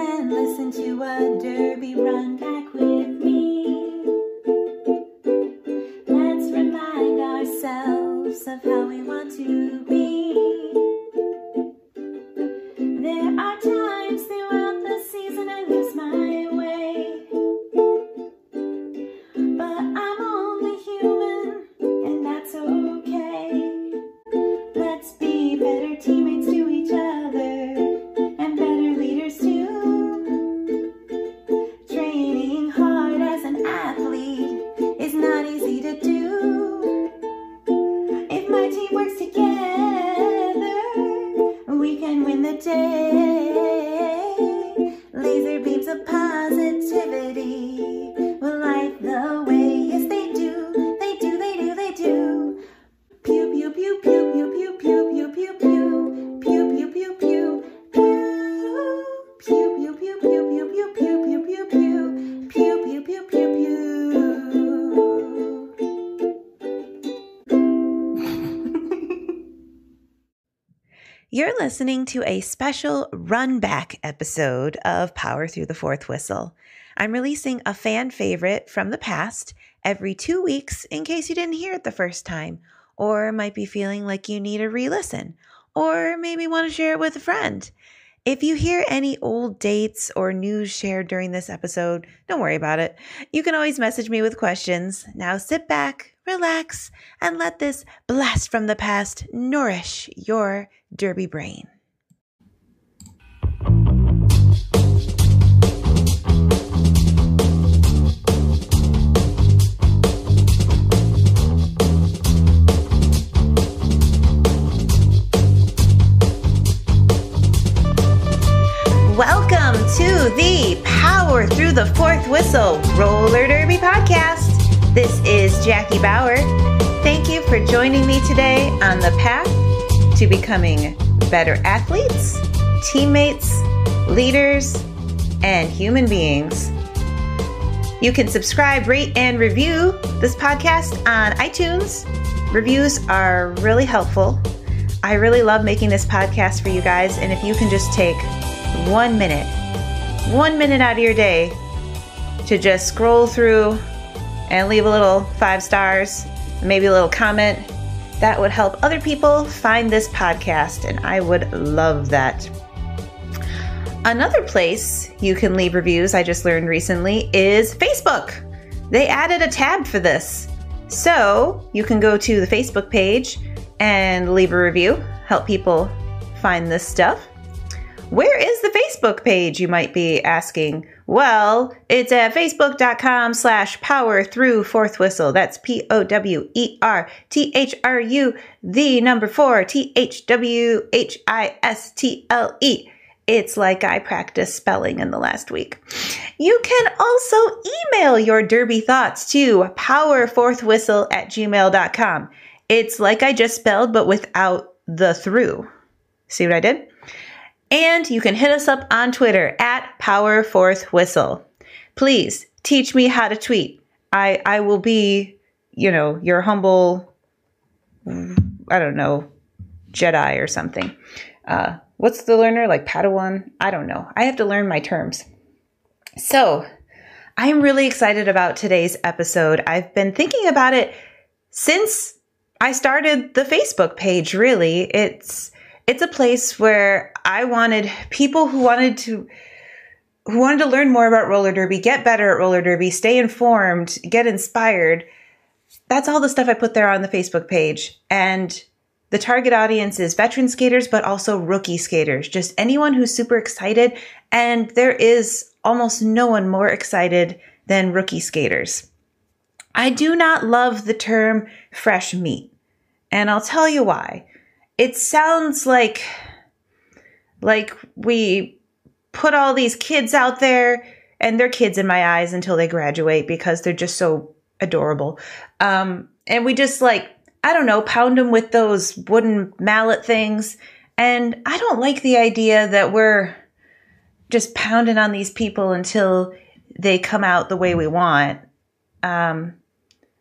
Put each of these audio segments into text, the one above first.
and listen to a derby run back with me. Listening to a special run back episode of Power Through the Fourth Whistle. I'm releasing a fan favorite from the past every two weeks in case you didn't hear it the first time, or might be feeling like you need a re listen, or maybe want to share it with a friend. If you hear any old dates or news shared during this episode, don't worry about it. You can always message me with questions. Now sit back, relax, and let this blast from the past nourish your derby brain. Welcome to the Power Through the Fourth Whistle Roller Derby podcast. This is Jackie Bauer. Thank you for joining me today on the path to becoming better athletes, teammates, leaders, and human beings. You can subscribe, rate, and review this podcast on iTunes. Reviews are really helpful. I really love making this podcast for you guys, and if you can just take one minute, one minute out of your day to just scroll through and leave a little five stars, maybe a little comment, that would help other people find this podcast, and I would love that. Another place you can leave reviews, I just learned recently, is Facebook. They added a tab for this. So you can go to the Facebook page and leave a review, help people find this stuff. Where is the Facebook page, you might be asking? Well, it's at facebook.com slash power through fourth whistle. That's P O W E R T H R U, the number four, T H W H I S T L E. It's like I practiced spelling in the last week. You can also email your derby thoughts to powerfourthwhistle at gmail.com. It's like I just spelled, but without the through. See what I did? And you can hit us up on Twitter at Power Fourth Whistle. Please teach me how to tweet. I I will be, you know, your humble, I don't know, Jedi or something. Uh, what's the learner like Padawan? I don't know. I have to learn my terms. So I'm really excited about today's episode. I've been thinking about it since I started the Facebook page. Really, it's it's a place where I wanted people who wanted to who wanted to learn more about roller derby, get better at roller derby, stay informed, get inspired. That's all the stuff I put there on the Facebook page. And the target audience is veteran skaters, but also rookie skaters, just anyone who's super excited. And there is almost no one more excited than rookie skaters. I do not love the term fresh meat, and I'll tell you why. It sounds like like we put all these kids out there and they're kids in my eyes until they graduate because they're just so adorable. Um, and we just like, I don't know, pound them with those wooden mallet things. And I don't like the idea that we're just pounding on these people until they come out the way we want. Um,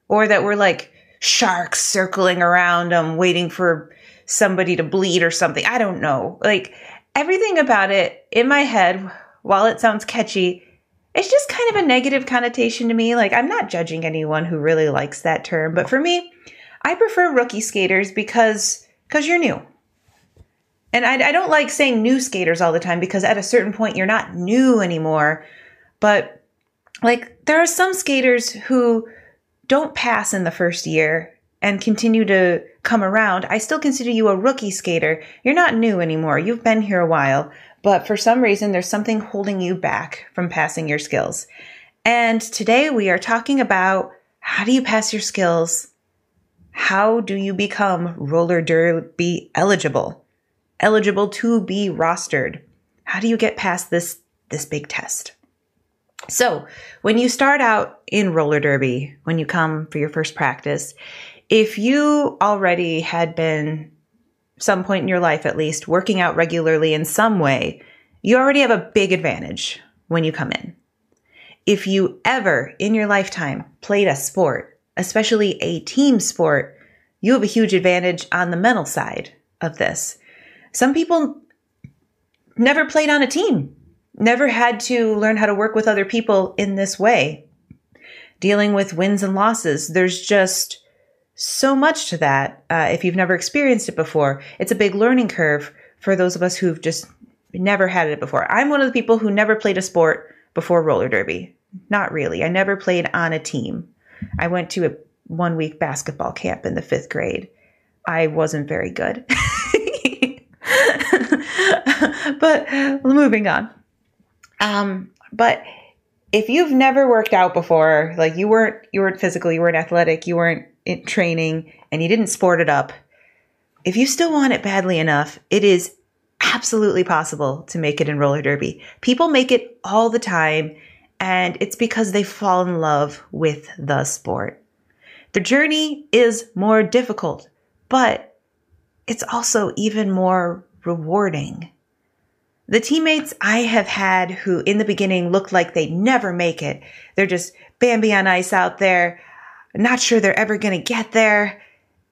or that we're like sharks circling around them, waiting for somebody to bleed or something. I don't know. Like, everything about it in my head while it sounds catchy, it's just kind of a negative connotation to me. Like, I'm not judging anyone who really likes that term, but for me, I prefer rookie skaters because because you're new. And I, I don't like saying new skaters all the time because at a certain point you're not new anymore. But like there are some skaters who don't pass in the first year and continue to come around. I still consider you a rookie skater. You're not new anymore. You've been here a while, but for some reason there's something holding you back from passing your skills. And today we are talking about how do you pass your skills? How do you become roller derby eligible? eligible to be rostered. How do you get past this this big test? So, when you start out in roller derby, when you come for your first practice, if you already had been some point in your life at least working out regularly in some way, you already have a big advantage when you come in. If you ever in your lifetime played a sport, especially a team sport, you have a huge advantage on the mental side of this some people never played on a team, never had to learn how to work with other people in this way. Dealing with wins and losses, there's just so much to that. Uh, if you've never experienced it before, it's a big learning curve for those of us who've just never had it before. I'm one of the people who never played a sport before roller derby. Not really. I never played on a team. I went to a one week basketball camp in the fifth grade. I wasn't very good. but moving on. Um, but if you've never worked out before, like you weren't you weren't physical, you weren't athletic, you weren't in training, and you didn't sport it up, if you still want it badly enough, it is absolutely possible to make it in roller derby. People make it all the time, and it's because they fall in love with the sport. The journey is more difficult, but it's also even more rewarding. The teammates I have had who in the beginning looked like they'd never make it, they're just Bambi on ice out there, not sure they're ever going to get there,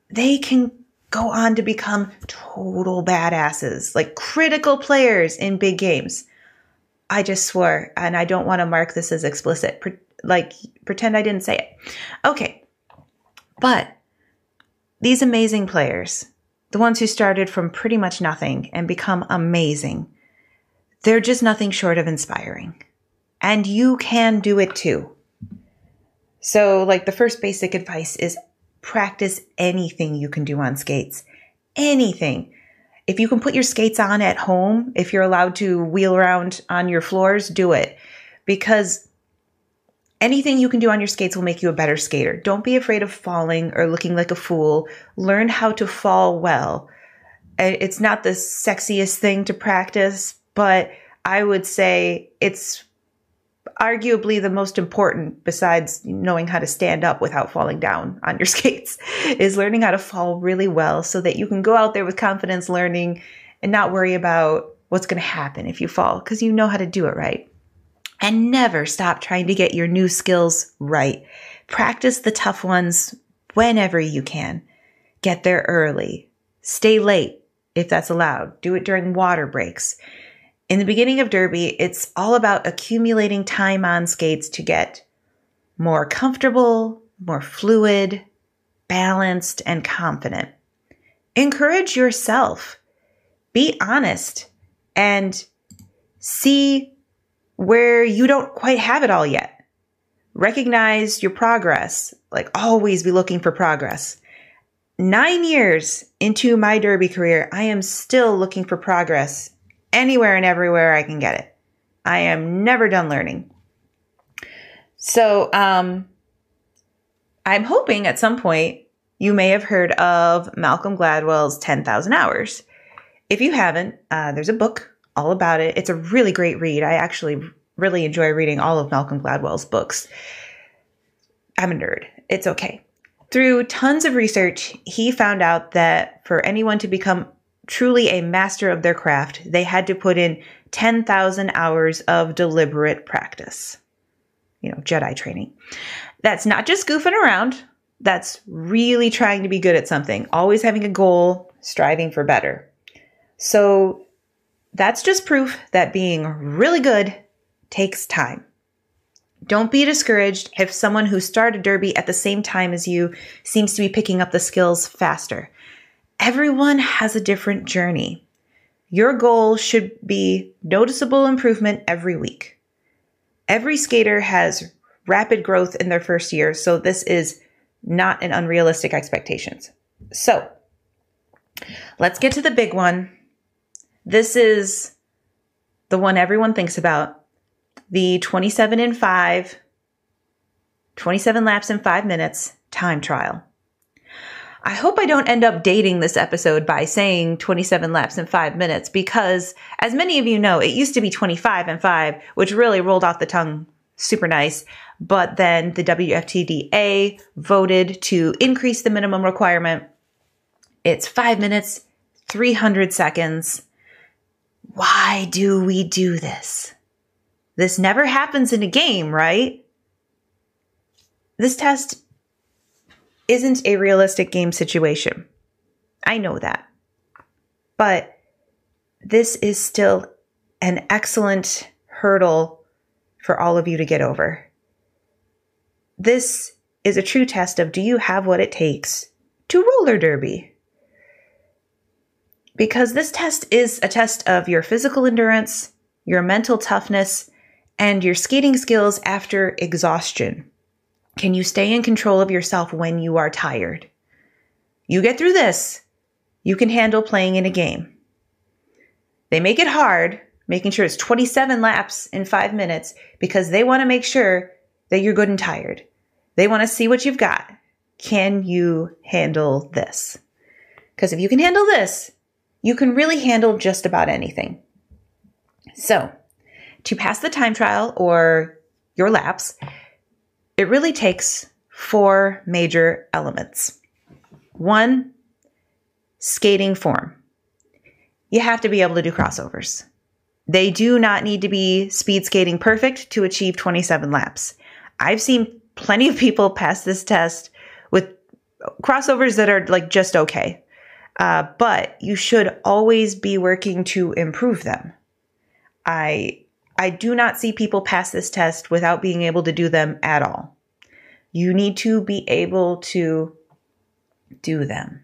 they can go on to become total badasses, like critical players in big games. I just swore, and I don't want to mark this as explicit. Pre- like, pretend I didn't say it. Okay. But these amazing players, the ones who started from pretty much nothing and become amazing, they're just nothing short of inspiring. And you can do it too. So, like, the first basic advice is practice anything you can do on skates. Anything. If you can put your skates on at home, if you're allowed to wheel around on your floors, do it. Because anything you can do on your skates will make you a better skater. Don't be afraid of falling or looking like a fool. Learn how to fall well. It's not the sexiest thing to practice, but I would say it's arguably the most important besides knowing how to stand up without falling down on your skates is learning how to fall really well so that you can go out there with confidence learning and not worry about what's going to happen if you fall because you know how to do it right. And never stop trying to get your new skills right. Practice the tough ones whenever you can. Get there early. Stay late if that's allowed. Do it during water breaks. In the beginning of Derby, it's all about accumulating time on skates to get more comfortable, more fluid, balanced, and confident. Encourage yourself. Be honest and see where you don't quite have it all yet. Recognize your progress, like always be looking for progress. Nine years into my Derby career, I am still looking for progress anywhere and everywhere I can get it. I am never done learning. So, um, I'm hoping at some point you may have heard of Malcolm Gladwell's 10,000 Hours. If you haven't, uh, there's a book all about it. It's a really great read. I actually really enjoy reading all of Malcolm Gladwell's books. I'm a nerd. It's okay. Through tons of research, he found out that for anyone to become truly a master of their craft, they had to put in 10,000 hours of deliberate practice. You know, Jedi training. That's not just goofing around, that's really trying to be good at something, always having a goal, striving for better. So that's just proof that being really good takes time. Don't be discouraged if someone who started Derby at the same time as you seems to be picking up the skills faster. Everyone has a different journey. Your goal should be noticeable improvement every week. Every skater has rapid growth in their first year, so this is not an unrealistic expectations. So, let's get to the big one. This is the one everyone thinks about the 27 in 5, 27 laps in 5 minutes time trial. I hope I don't end up dating this episode by saying 27 laps in 5 minutes because, as many of you know, it used to be 25 and 5, which really rolled off the tongue super nice. But then the WFTDA voted to increase the minimum requirement. It's 5 minutes, 300 seconds. Why do we do this? This never happens in a game, right? This test isn't a realistic game situation. I know that. But this is still an excellent hurdle for all of you to get over. This is a true test of do you have what it takes to roller derby? Because this test is a test of your physical endurance, your mental toughness, and your skating skills after exhaustion. Can you stay in control of yourself when you are tired? You get through this, you can handle playing in a game. They make it hard, making sure it's 27 laps in five minutes because they want to make sure that you're good and tired. They want to see what you've got. Can you handle this? Because if you can handle this, you can really handle just about anything. So, to pass the time trial or your laps, it really takes four major elements. One, skating form. You have to be able to do crossovers. They do not need to be speed skating perfect to achieve 27 laps. I've seen plenty of people pass this test with crossovers that are like just okay. Uh, but you should always be working to improve them. I I do not see people pass this test without being able to do them at all. You need to be able to do them.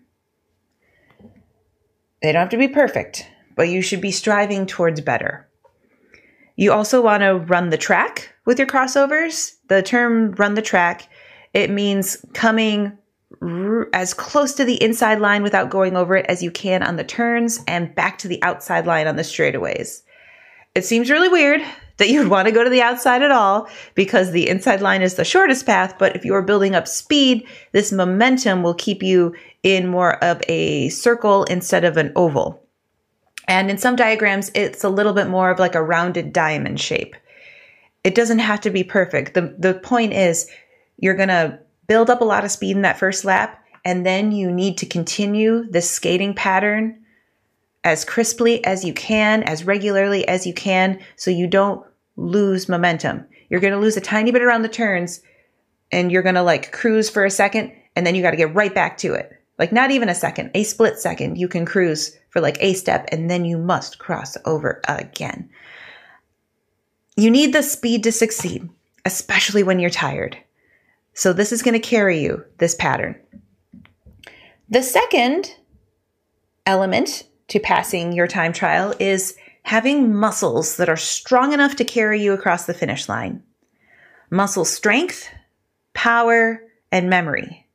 They don't have to be perfect, but you should be striving towards better. You also want to run the track with your crossovers. The term run the track, it means coming as close to the inside line without going over it as you can on the turns and back to the outside line on the straightaways. It seems really weird that you'd want to go to the outside at all because the inside line is the shortest path. But if you are building up speed, this momentum will keep you in more of a circle instead of an oval. And in some diagrams, it's a little bit more of like a rounded diamond shape. It doesn't have to be perfect. The, the point is, you're going to build up a lot of speed in that first lap, and then you need to continue this skating pattern as crisply as you can, as regularly as you can, so you don't lose momentum. You're going to lose a tiny bit around the turns and you're going to like cruise for a second and then you got to get right back to it. Like not even a second, a split second, you can cruise for like a step and then you must cross over again. You need the speed to succeed, especially when you're tired. So this is going to carry you, this pattern. The second element to passing your time trial is having muscles that are strong enough to carry you across the finish line. Muscle strength, power, and memory.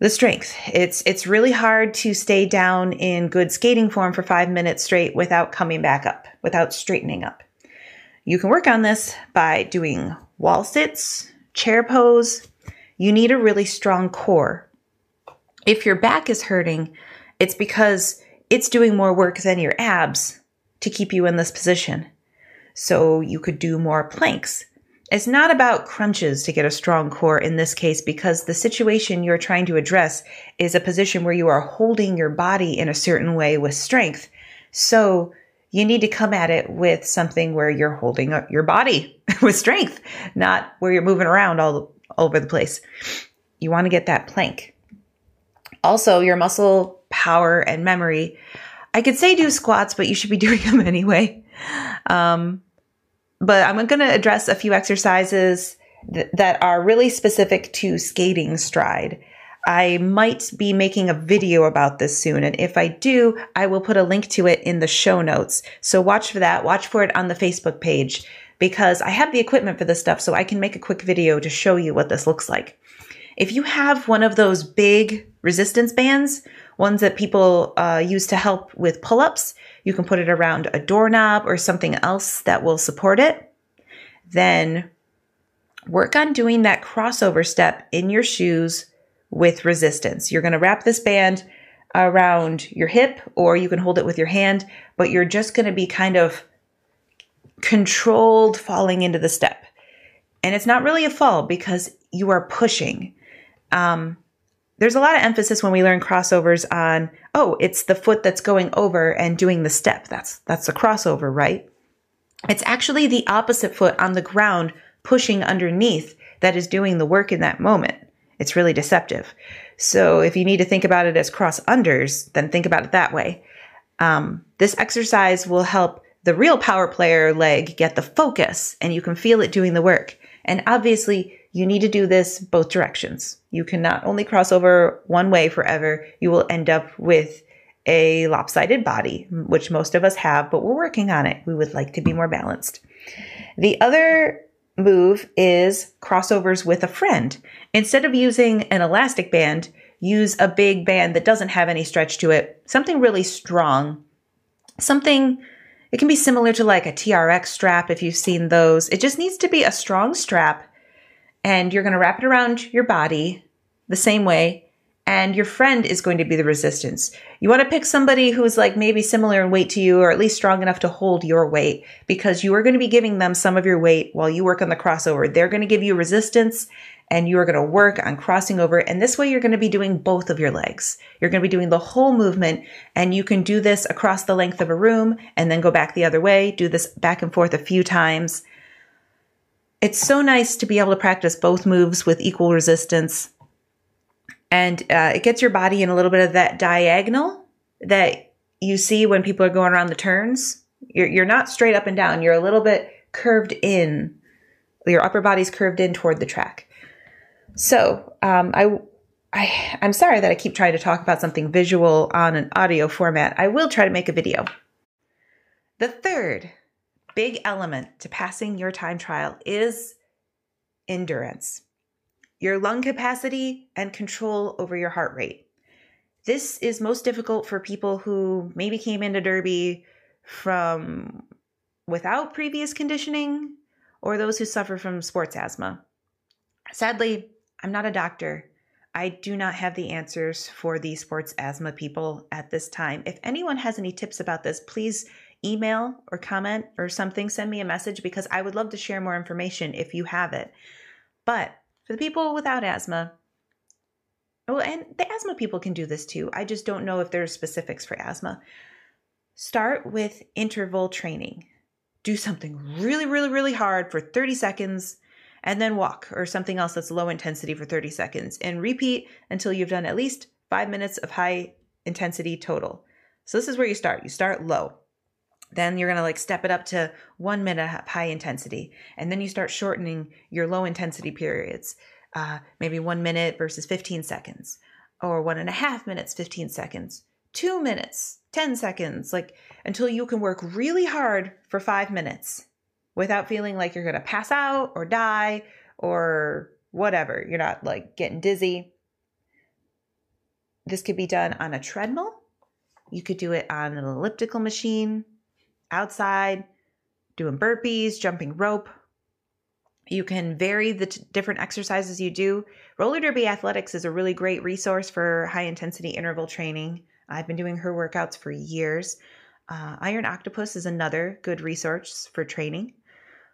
The strength. It's it's really hard to stay down in good skating form for 5 minutes straight without coming back up, without straightening up. You can work on this by doing wall sits, chair pose. You need a really strong core. If your back is hurting, it's because it's doing more work than your abs to keep you in this position. So you could do more planks. It's not about crunches to get a strong core in this case because the situation you're trying to address is a position where you are holding your body in a certain way with strength. So you need to come at it with something where you're holding your body with strength, not where you're moving around all, all over the place. You want to get that plank. Also, your muscle power and memory. I could say do squats, but you should be doing them anyway. Um, but I'm going to address a few exercises th- that are really specific to skating stride. I might be making a video about this soon. And if I do, I will put a link to it in the show notes. So watch for that. Watch for it on the Facebook page because I have the equipment for this stuff. So I can make a quick video to show you what this looks like. If you have one of those big resistance bands, ones that people uh, use to help with pull ups, you can put it around a doorknob or something else that will support it. Then work on doing that crossover step in your shoes with resistance. You're going to wrap this band around your hip or you can hold it with your hand, but you're just going to be kind of controlled falling into the step. And it's not really a fall because you are pushing. Um, there's a lot of emphasis when we learn crossovers on, oh, it's the foot that's going over and doing the step. That's that's a crossover, right? It's actually the opposite foot on the ground pushing underneath that is doing the work in that moment. It's really deceptive. So if you need to think about it as cross unders, then think about it that way. Um, this exercise will help the real power player leg get the focus and you can feel it doing the work. And obviously, you need to do this both directions. You cannot only cross over one way forever. You will end up with a lopsided body, which most of us have, but we're working on it. We would like to be more balanced. The other move is crossovers with a friend. Instead of using an elastic band, use a big band that doesn't have any stretch to it, something really strong. Something, it can be similar to like a TRX strap if you've seen those. It just needs to be a strong strap and you're going to wrap it around your body the same way and your friend is going to be the resistance. You want to pick somebody who's like maybe similar in weight to you or at least strong enough to hold your weight because you are going to be giving them some of your weight while you work on the crossover. They're going to give you resistance and you are going to work on crossing over. And this way you're going to be doing both of your legs. You're going to be doing the whole movement and you can do this across the length of a room and then go back the other way. Do this back and forth a few times it's so nice to be able to practice both moves with equal resistance. And uh, it gets your body in a little bit of that diagonal that you see when people are going around the turns. You're, you're not straight up and down, you're a little bit curved in. Your upper body's curved in toward the track. So um, I, I, I'm sorry that I keep trying to talk about something visual on an audio format. I will try to make a video. The third big element to passing your time trial is endurance, your lung capacity, and control over your heart rate. This is most difficult for people who maybe came into Derby from without previous conditioning or those who suffer from sports asthma. Sadly, I'm not a doctor. I do not have the answers for the sports asthma people at this time. If anyone has any tips about this, please email or comment or something, send me a message because I would love to share more information if you have it. But for the people without asthma, well, and the asthma people can do this too. I just don't know if there's specifics for asthma. Start with interval training. Do something really, really, really hard for 30 seconds and then walk or something else that's low intensity for 30 seconds and repeat until you've done at least five minutes of high intensity total. So, this is where you start. You start low. Then you're going to like step it up to one minute high intensity. And then you start shortening your low intensity periods, uh, maybe one minute versus 15 seconds, or one and a half minutes, 15 seconds, two minutes, 10 seconds, like until you can work really hard for five minutes without feeling like you're going to pass out or die or whatever. You're not like getting dizzy. This could be done on a treadmill. You could do it on an elliptical machine outside, doing burpees, jumping rope. You can vary the t- different exercises you do. Roller Derby Athletics is a really great resource for high intensity interval training. I've been doing her workouts for years. Uh, Iron Octopus is another good resource for training.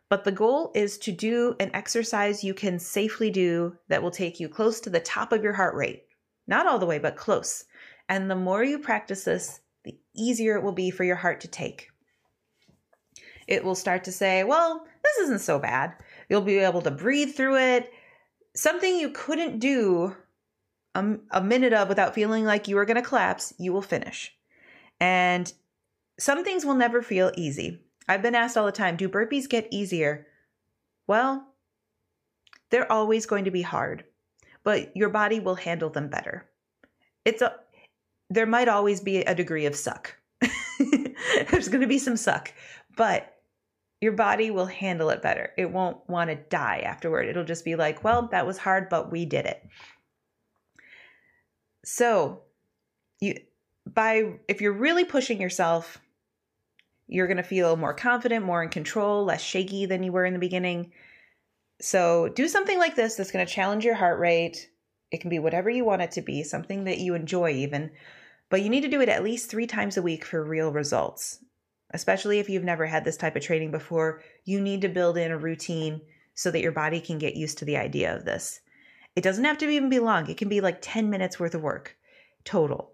But the goal is to do an exercise you can safely do that will take you close to the top of your heart rate. Not all the way, but close. And the more you practice this, the easier it will be for your heart to take it will start to say, well, this isn't so bad. You'll be able to breathe through it. Something you couldn't do a, a minute of without feeling like you were going to collapse, you will finish. And some things will never feel easy. I've been asked all the time, do burpees get easier? Well, they're always going to be hard, but your body will handle them better. It's a there might always be a degree of suck. There's going to be some suck, but your body will handle it better. It won't want to die afterward. It'll just be like, well, that was hard, but we did it. So, you by if you're really pushing yourself, you're going to feel more confident, more in control, less shaky than you were in the beginning. So, do something like this that's going to challenge your heart rate. It can be whatever you want it to be, something that you enjoy even, but you need to do it at least 3 times a week for real results. Especially if you've never had this type of training before, you need to build in a routine so that your body can get used to the idea of this. It doesn't have to even be long. It can be like 10 minutes worth of work total.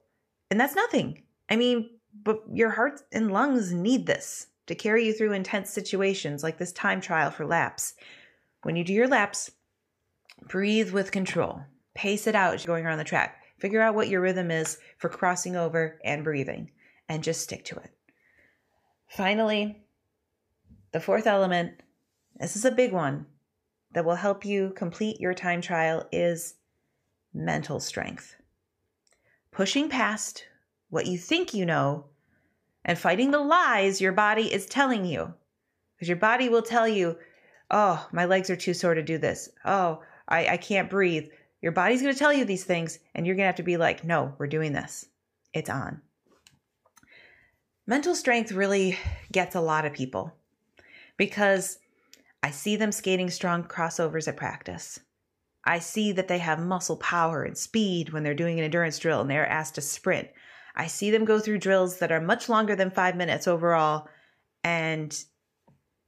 And that's nothing. I mean, but your heart and lungs need this to carry you through intense situations like this time trial for laps. When you do your laps, breathe with control. Pace it out as you're going around the track. Figure out what your rhythm is for crossing over and breathing, and just stick to it. Finally, the fourth element this is a big one that will help you complete your time trial is mental strength. Pushing past what you think you know and fighting the lies your body is telling you. Because your body will tell you, oh, my legs are too sore to do this. Oh, I, I can't breathe. Your body's going to tell you these things, and you're going to have to be like, no, we're doing this. It's on. Mental strength really gets a lot of people because I see them skating strong crossovers at practice. I see that they have muscle power and speed when they're doing an endurance drill and they're asked to sprint. I see them go through drills that are much longer than five minutes overall, and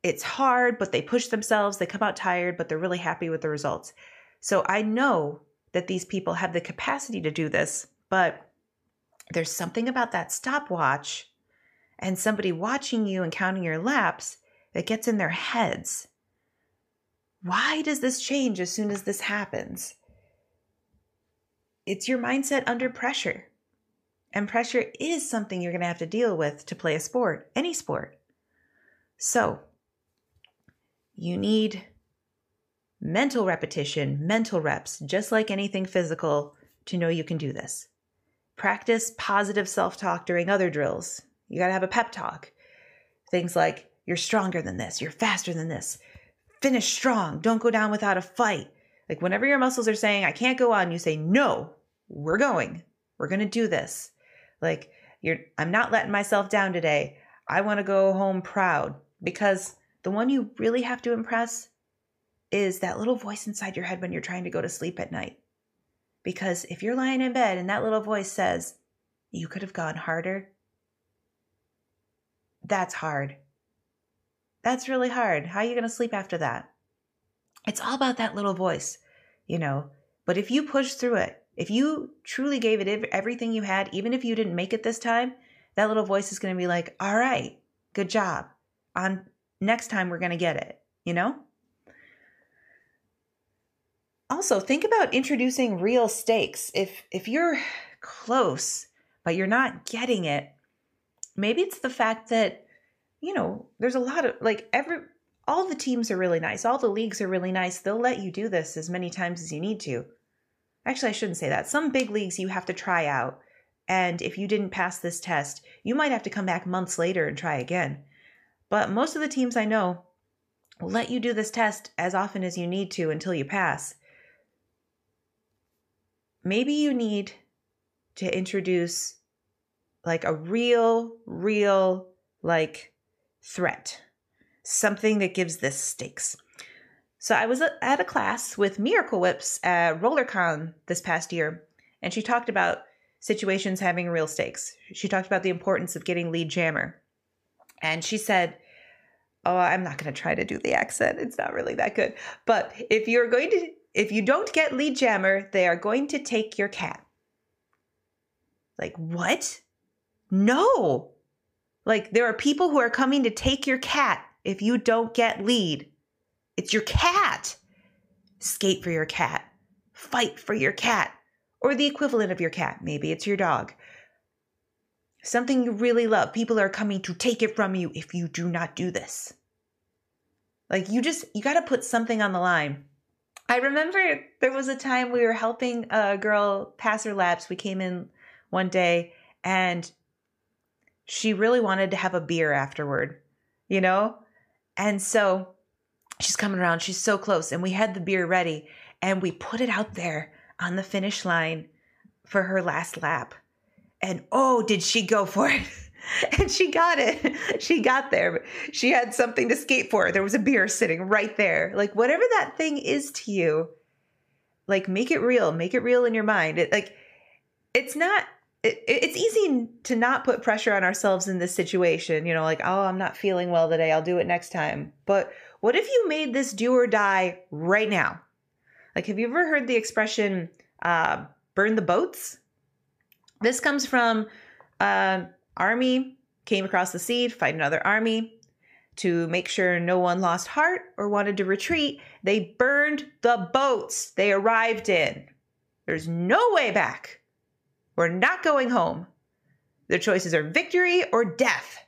it's hard, but they push themselves. They come out tired, but they're really happy with the results. So I know that these people have the capacity to do this, but there's something about that stopwatch and somebody watching you and counting your laps that gets in their heads. Why does this change as soon as this happens? It's your mindset under pressure. And pressure is something you're going to have to deal with to play a sport, any sport. So, you need mental repetition, mental reps, just like anything physical, to know you can do this. Practice positive self talk during other drills. You got to have a pep talk. Things like, you're stronger than this, you're faster than this, finish strong. Don't go down without a fight. Like whenever your muscles are saying, I can't go on, you say, no, we're going. We're going to do this. Like you're, I'm not letting myself down today. I want to go home proud because the one you really have to impress is that little voice inside your head when you're trying to go to sleep at night. Because if you're lying in bed and that little voice says, you could have gone harder, that's hard. That's really hard. How are you going to sleep after that? It's all about that little voice, you know. But if you push through it, if you truly gave it everything you had, even if you didn't make it this time, that little voice is going to be like, all right, good job. On next time, we're going to get it, you know? Also, think about introducing real stakes. If if you're close but you're not getting it, maybe it's the fact that you know, there's a lot of like every all the teams are really nice. All the leagues are really nice. They'll let you do this as many times as you need to. Actually, I shouldn't say that. Some big leagues you have to try out. And if you didn't pass this test, you might have to come back months later and try again. But most of the teams I know will let you do this test as often as you need to until you pass. Maybe you need to introduce like a real, real, like threat, something that gives this stakes. So I was uh, at a class with Miracle Whips at RollerCon this past year, and she talked about situations having real stakes. She talked about the importance of getting lead jammer. And she said, Oh, I'm not going to try to do the accent. It's not really that good. But if you're going to, if you don't get lead jammer, they are going to take your cat. Like, what? No. Like, there are people who are coming to take your cat if you don't get lead. It's your cat. Skate for your cat. Fight for your cat. Or the equivalent of your cat. Maybe it's your dog. something you really love. People are coming to take it from you if you do not do this. Like you just, you got to put something on the line. I remember there was a time we were helping a girl pass her laps. We came in one day and she really wanted to have a beer afterward, you know? And so she's coming around, she's so close, and we had the beer ready and we put it out there on the finish line for her last lap. And oh, did she go for it? and she got it. She got there. She had something to skate for. There was a beer sitting right there. Like whatever that thing is to you, like make it real. Make it real in your mind. It like it's not it, it's easy to not put pressure on ourselves in this situation. You know, like, oh, I'm not feeling well today. I'll do it next time. But what if you made this do or die right now? Like, have you ever heard the expression uh, burn the boats? This comes from uh, army came across the sea to fight another army. To make sure no one lost heart or wanted to retreat, they burned the boats they arrived in. There's no way back. We're not going home. The choices are victory or death.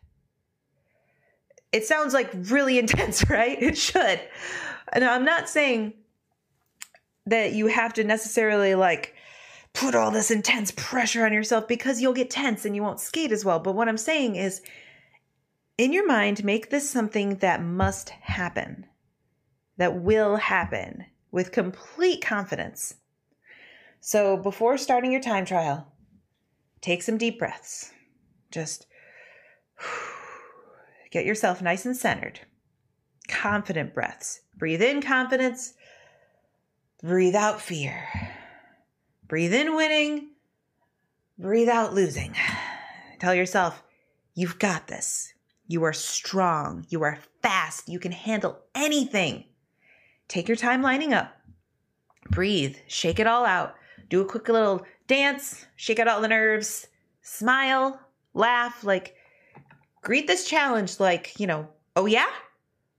It sounds like really intense, right? It should. And I'm not saying that you have to necessarily like put all this intense pressure on yourself because you'll get tense and you won't skate as well. But what I'm saying is, in your mind, make this something that must happen, that will happen with complete confidence. So before starting your time trial, take some deep breaths. Just get yourself nice and centered. Confident breaths. Breathe in confidence, breathe out fear. Breathe in winning, breathe out losing. Tell yourself, you've got this. You are strong. You are fast. You can handle anything. Take your time lining up. Breathe. Shake it all out. Do a quick little dance. Shake out all the nerves. Smile. Laugh. Like, greet this challenge like, you know, oh yeah?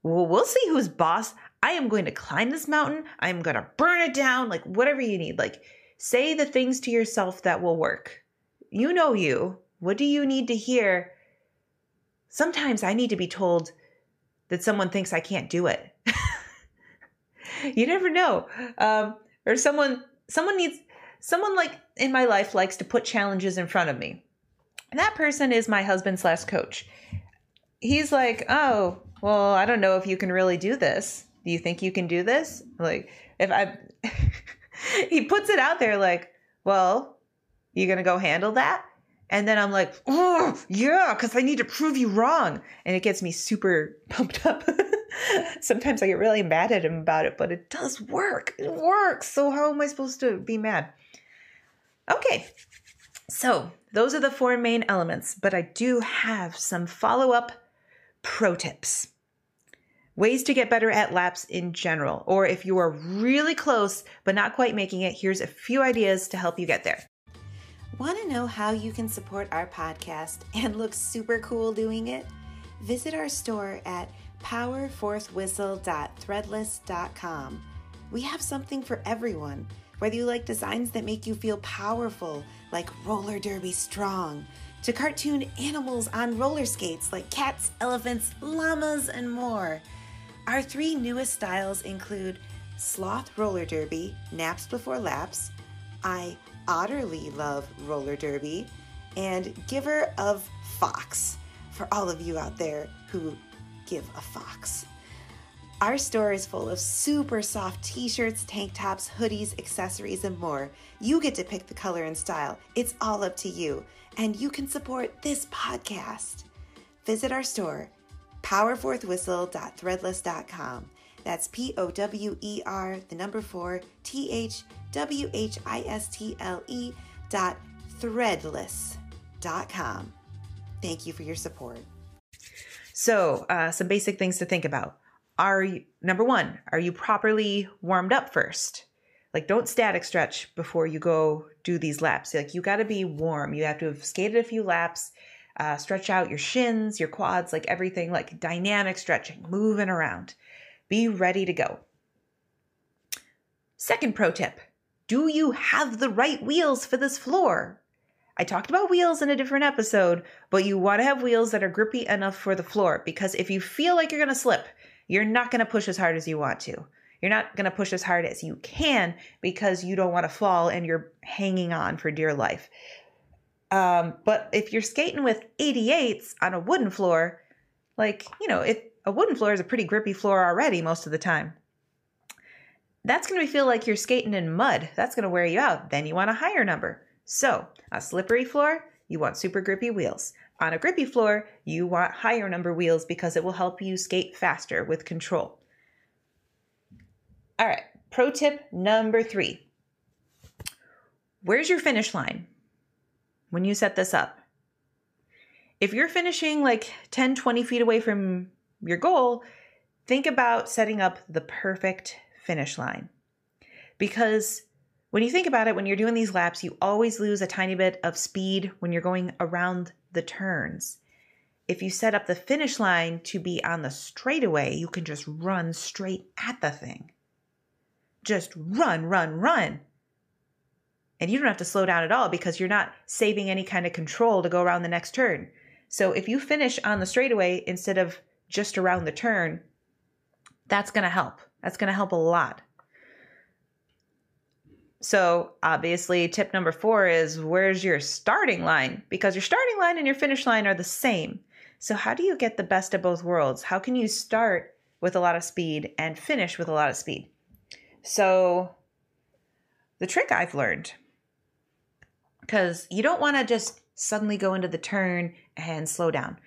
Well, we'll see who's boss. I am going to climb this mountain. I'm going to burn it down. Like, whatever you need. Like, Say the things to yourself that will work. You know you. What do you need to hear? Sometimes I need to be told that someone thinks I can't do it. you never know. Um, or someone someone needs someone like in my life likes to put challenges in front of me. And that person is my husband slash coach. He's like, oh, well, I don't know if you can really do this. Do you think you can do this? Like, if I he puts it out there like, well, you gonna go handle that? And then I'm like, oh, yeah, because I need to prove you wrong. And it gets me super pumped up. Sometimes I get really mad at him about it, but it does work. It works. So how am I supposed to be mad? Okay, so those are the four main elements, but I do have some follow up pro tips ways to get better at laps in general, or if you are really close but not quite making it, here's a few ideas to help you get there. Want to know how you can support our podcast and look super cool doing it? Visit our store at powerfourthwhistle.threadless.com. We have something for everyone. Whether you like designs that make you feel powerful, like roller derby strong, to cartoon animals on roller skates like cats, elephants, llamas, and more. Our three newest styles include Sloth Roller Derby, Naps Before Laps, I Utterly Love Roller Derby, and Giver of Fox for all of you out there who give a fox. Our store is full of super soft t shirts, tank tops, hoodies, accessories, and more. You get to pick the color and style. It's all up to you. And you can support this podcast. Visit our store powerfourthwhistle.threadless.com. That's P O W E R, the number four, T H W H I S T L E dot threadless.com. Thank you for your support. So, uh, some basic things to think about. Are you, number one, are you properly warmed up first? Like, don't static stretch before you go do these laps. Like, you got to be warm. You have to have skated a few laps uh, stretch out your shins, your quads, like everything, like dynamic stretching, moving around. Be ready to go. Second pro tip do you have the right wheels for this floor? I talked about wheels in a different episode, but you want to have wheels that are grippy enough for the floor because if you feel like you're going to slip, you're not going to push as hard as you want to. You're not going to push as hard as you can because you don't want to fall and you're hanging on for dear life. Um, but if you're skating with 88s on a wooden floor, like, you know, if a wooden floor is a pretty grippy floor already most of the time, that's going to feel like you're skating in mud. That's going to wear you out. Then you want a higher number. So, a slippery floor, you want super grippy wheels. On a grippy floor, you want higher number wheels because it will help you skate faster with control. All right, pro tip number three. Where's your finish line when you set this up? If you're finishing like 10, 20 feet away from your goal, think about setting up the perfect finish line. Because when you think about it, when you're doing these laps, you always lose a tiny bit of speed when you're going around the turns. If you set up the finish line to be on the straightaway, you can just run straight at the thing. Just run, run, run. And you don't have to slow down at all because you're not saving any kind of control to go around the next turn. So if you finish on the straightaway instead of just around the turn, that's going to help. That's going to help a lot. So, obviously, tip number four is where's your starting line? Because your starting line and your finish line are the same. So, how do you get the best of both worlds? How can you start with a lot of speed and finish with a lot of speed? So, the trick I've learned, because you don't want to just suddenly go into the turn and slow down.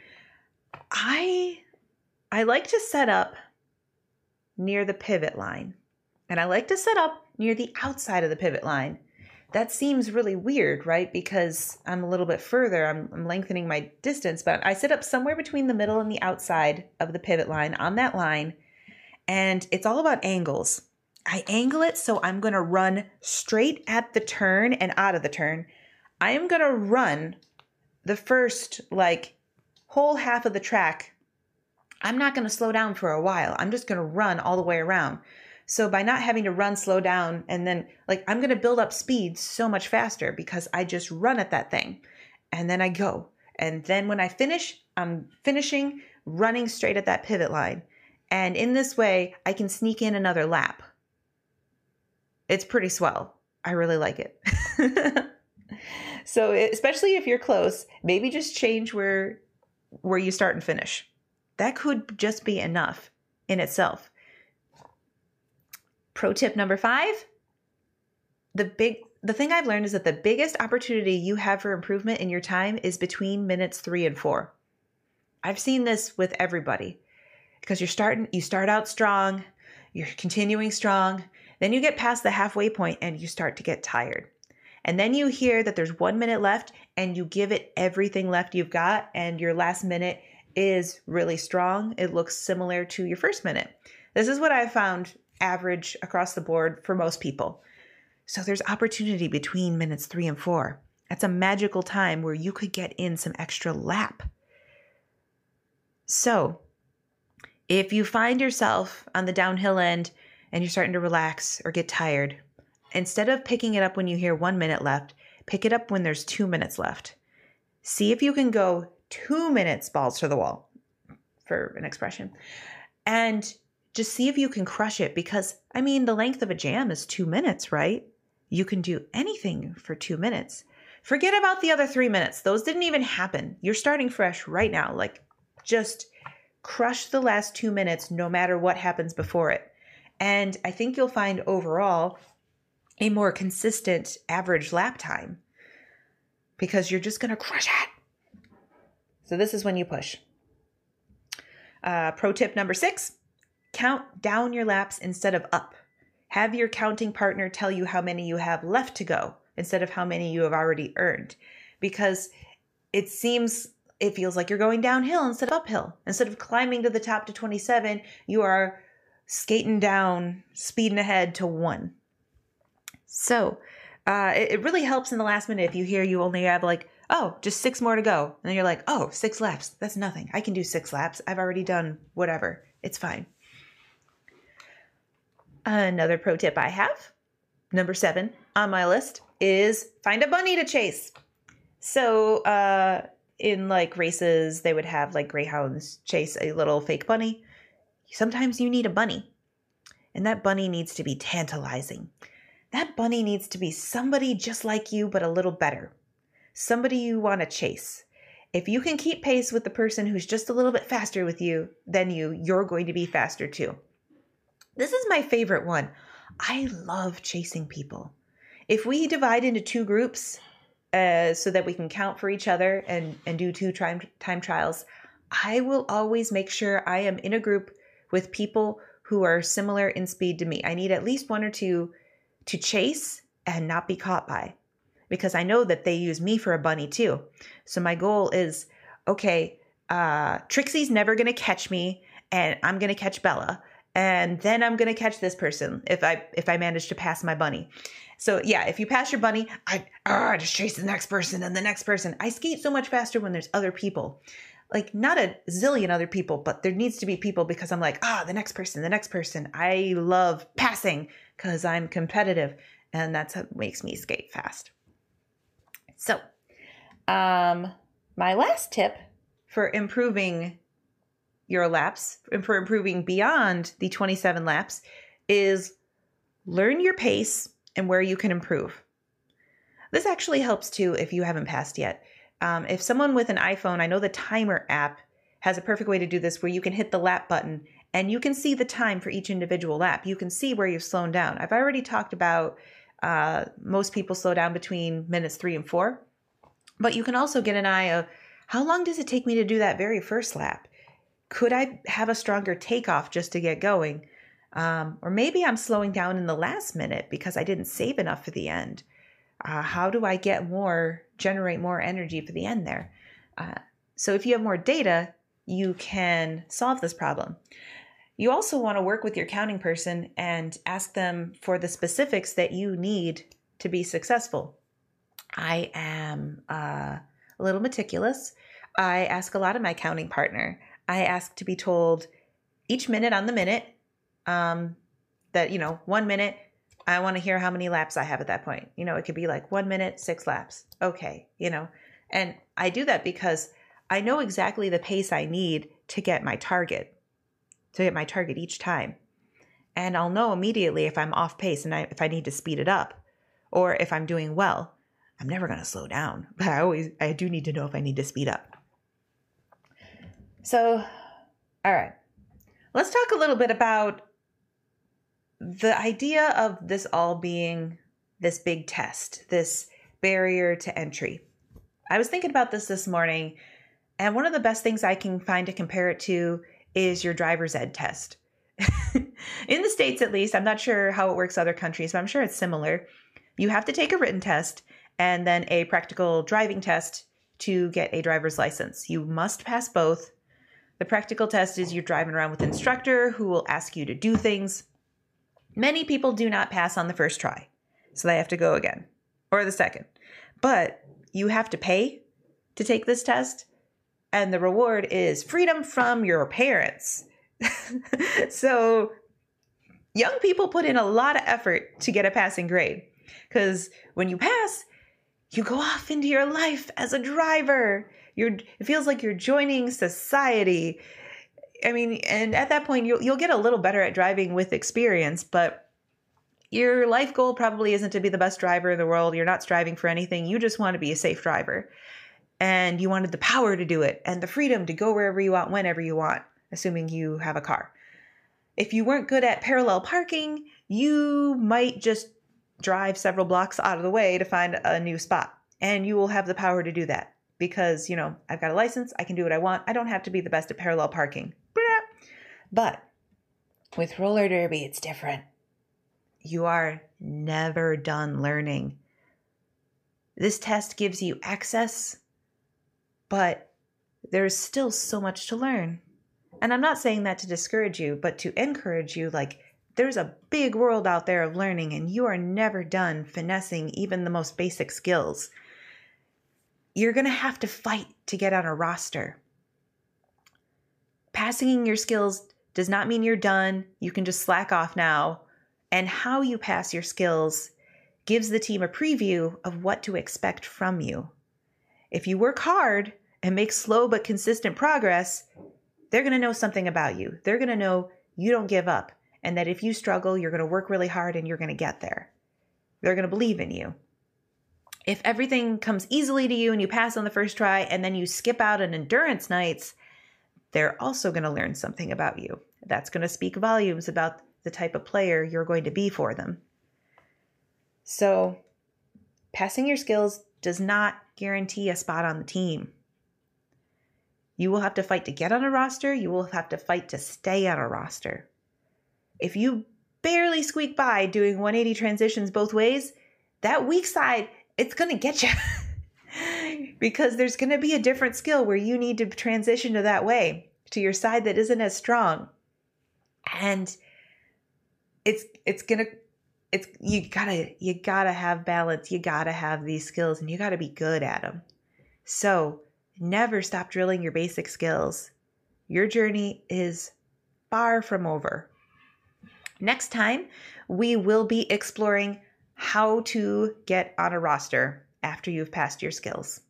I I like to set up near the pivot line. And I like to set up near the outside of the pivot line. That seems really weird, right? Because I'm a little bit further, I'm, I'm, lengthening my distance, but I set up somewhere between the middle and the outside of the pivot line on that line. And it's all about angles. I angle it so I'm going to run straight at the turn and out of the turn. I am going to run the first, like, whole half of the track I'm not going to slow down for a while. I'm just going to run all the way around. So by not having to run, slow down, and then like I'm going to build up speed so much faster because I just run at that thing and then I go. And then when I finish, I'm finishing running straight at that pivot line. And in this way, I can sneak in another lap. It's pretty swell. I really like it. so, especially if you're close, maybe just change where where you start and finish. That could just be enough in itself. Pro tip number five the big the thing I've learned is that the biggest opportunity you have for improvement in your time is between minutes three and four. I've seen this with everybody because you're starting, you start out strong, you're continuing strong, then you get past the halfway point and you start to get tired. And then you hear that there's one minute left and you give it everything left you've got, and your last minute is really strong. It looks similar to your first minute. This is what I found average across the board for most people. So there's opportunity between minutes three and four. That's a magical time where you could get in some extra lap. So if you find yourself on the downhill end and you're starting to relax or get tired, instead of picking it up when you hear one minute left, pick it up when there's two minutes left. See if you can go two minutes balls to the wall for an expression and just see if you can crush it because i mean the length of a jam is two minutes right? You can do anything for two minutes. Forget about the other three minutes. Those didn't even happen. You're starting fresh right now. Like just crush the last two minutes no matter what happens before it. And i think you'll find overall a more consistent average lap time because you're just going to crush it. So this is when you push. Uh, pro tip number six count down your laps instead of up. Have your counting partner tell you how many you have left to go instead of how many you have already earned. Because it seems, it feels like you're going downhill instead of uphill. Instead of climbing to the top to 27, you are skating down, speeding ahead to one. So uh, it, it really helps in the last minute if you hear you only have like oh, just six more to go. And then you're like, oh, six laps. That's nothing. I can do six laps. I've already done whatever. It's fine. Another pro tip I have, number seven on my list, is find a bunny to chase. So, uh, in like races, they would have like greyhounds chase a little fake bunny. Sometimes you need a bunny, and that bunny needs to be tantalizing. That bunny needs to be somebody just like you, but a little better. Somebody you want to chase. If you can keep pace with the person who's just a little bit faster with you than you, you're going to be faster too. This is my favorite one. I love chasing people. If we divide into two groups uh, so that we can count for each other and, and do two time, time trials, I will always make sure I am in a group with people who are similar in speed to me. I need at least one or two to chase and not be caught by because I know that they use me for a bunny too. So my goal is okay, uh, Trixie's never going to catch me and I'm going to catch Bella and then I'm going to catch this person if I if I manage to pass my bunny. So yeah, if you pass your bunny, I uh, just chase the next person and the next person. I skate so much faster when there's other people. Like not a zillion other people, but there needs to be people because I'm like, ah, the next person, the next person. I love passing because I'm competitive and that's what makes me skate fast. So, um, my last tip for improving your laps and for improving beyond the 27 laps is learn your pace and where you can improve. This actually helps too if you haven't passed yet. Um, if someone with an iPhone, I know the timer app has a perfect way to do this where you can hit the lap button and you can see the time for each individual lap. You can see where you've slowed down. I've already talked about uh, most people slow down between minutes three and four. But you can also get an eye of how long does it take me to do that very first lap? Could I have a stronger takeoff just to get going? Um, or maybe I'm slowing down in the last minute because I didn't save enough for the end. Uh, how do I get more, generate more energy for the end there? Uh, so if you have more data, you can solve this problem. You also want to work with your counting person and ask them for the specifics that you need to be successful. I am uh, a little meticulous. I ask a lot of my counting partner. I ask to be told each minute on the minute um, that, you know, one minute, I want to hear how many laps I have at that point. You know, it could be like one minute, six laps. Okay, you know, and I do that because I know exactly the pace I need to get my target to hit my target each time. And I'll know immediately if I'm off pace and I, if I need to speed it up or if I'm doing well. I'm never going to slow down, but I always I do need to know if I need to speed up. So, all right. Let's talk a little bit about the idea of this all being this big test, this barrier to entry. I was thinking about this this morning, and one of the best things I can find to compare it to is your driver's ed test. in the States, at least, I'm not sure how it works other countries, but I'm sure it's similar. You have to take a written test and then a practical driving test to get a driver's license. You must pass both. The practical test is you're driving around with instructor who will ask you to do things. Many people do not pass on the first try, so they have to go again or the second. But you have to pay to take this test and the reward is freedom from your parents. so young people put in a lot of effort to get a passing grade because when you pass, you go off into your life as a driver. You're it feels like you're joining society. I mean, and at that point you'll you'll get a little better at driving with experience, but your life goal probably isn't to be the best driver in the world. You're not striving for anything. You just want to be a safe driver and you wanted the power to do it and the freedom to go wherever you want, whenever you want, assuming you have a car. If you weren't good at parallel parking, you might just drive several blocks out of the way to find a new spot. And you will have the power to do that because, you know, I've got a license, I can do what I want. I don't have to be the best at parallel parking. But with roller derby, it's different. You are never done learning. This test gives you access but there's still so much to learn. And I'm not saying that to discourage you, but to encourage you like, there's a big world out there of learning, and you are never done finessing even the most basic skills. You're going to have to fight to get on a roster. Passing your skills does not mean you're done. You can just slack off now. And how you pass your skills gives the team a preview of what to expect from you. If you work hard and make slow but consistent progress, they're going to know something about you. They're going to know you don't give up and that if you struggle, you're going to work really hard and you're going to get there. They're going to believe in you. If everything comes easily to you and you pass on the first try and then you skip out on endurance nights, they're also going to learn something about you. That's going to speak volumes about the type of player you're going to be for them. So, passing your skills does not guarantee a spot on the team. You will have to fight to get on a roster, you will have to fight to stay on a roster. If you barely squeak by doing 180 transitions both ways, that weak side, it's going to get you. because there's going to be a different skill where you need to transition to that way, to your side that isn't as strong. And it's it's going to it's you got to you got to have balance. You got to have these skills and you got to be good at them. So, Never stop drilling your basic skills. Your journey is far from over. Next time, we will be exploring how to get on a roster after you've passed your skills.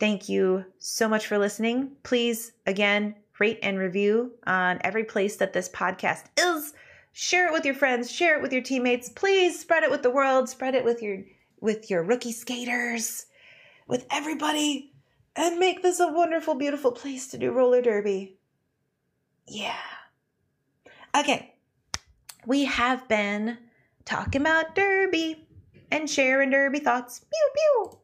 Thank you so much for listening. Please, again, rate and review on every place that this podcast is. Share it with your friends, share it with your teammates. Please spread it with the world, spread it with your with your rookie skaters, with everybody and make this a wonderful, beautiful place to do roller derby. Yeah. Okay. We have been talking about derby and sharing derby thoughts. Pew, pew.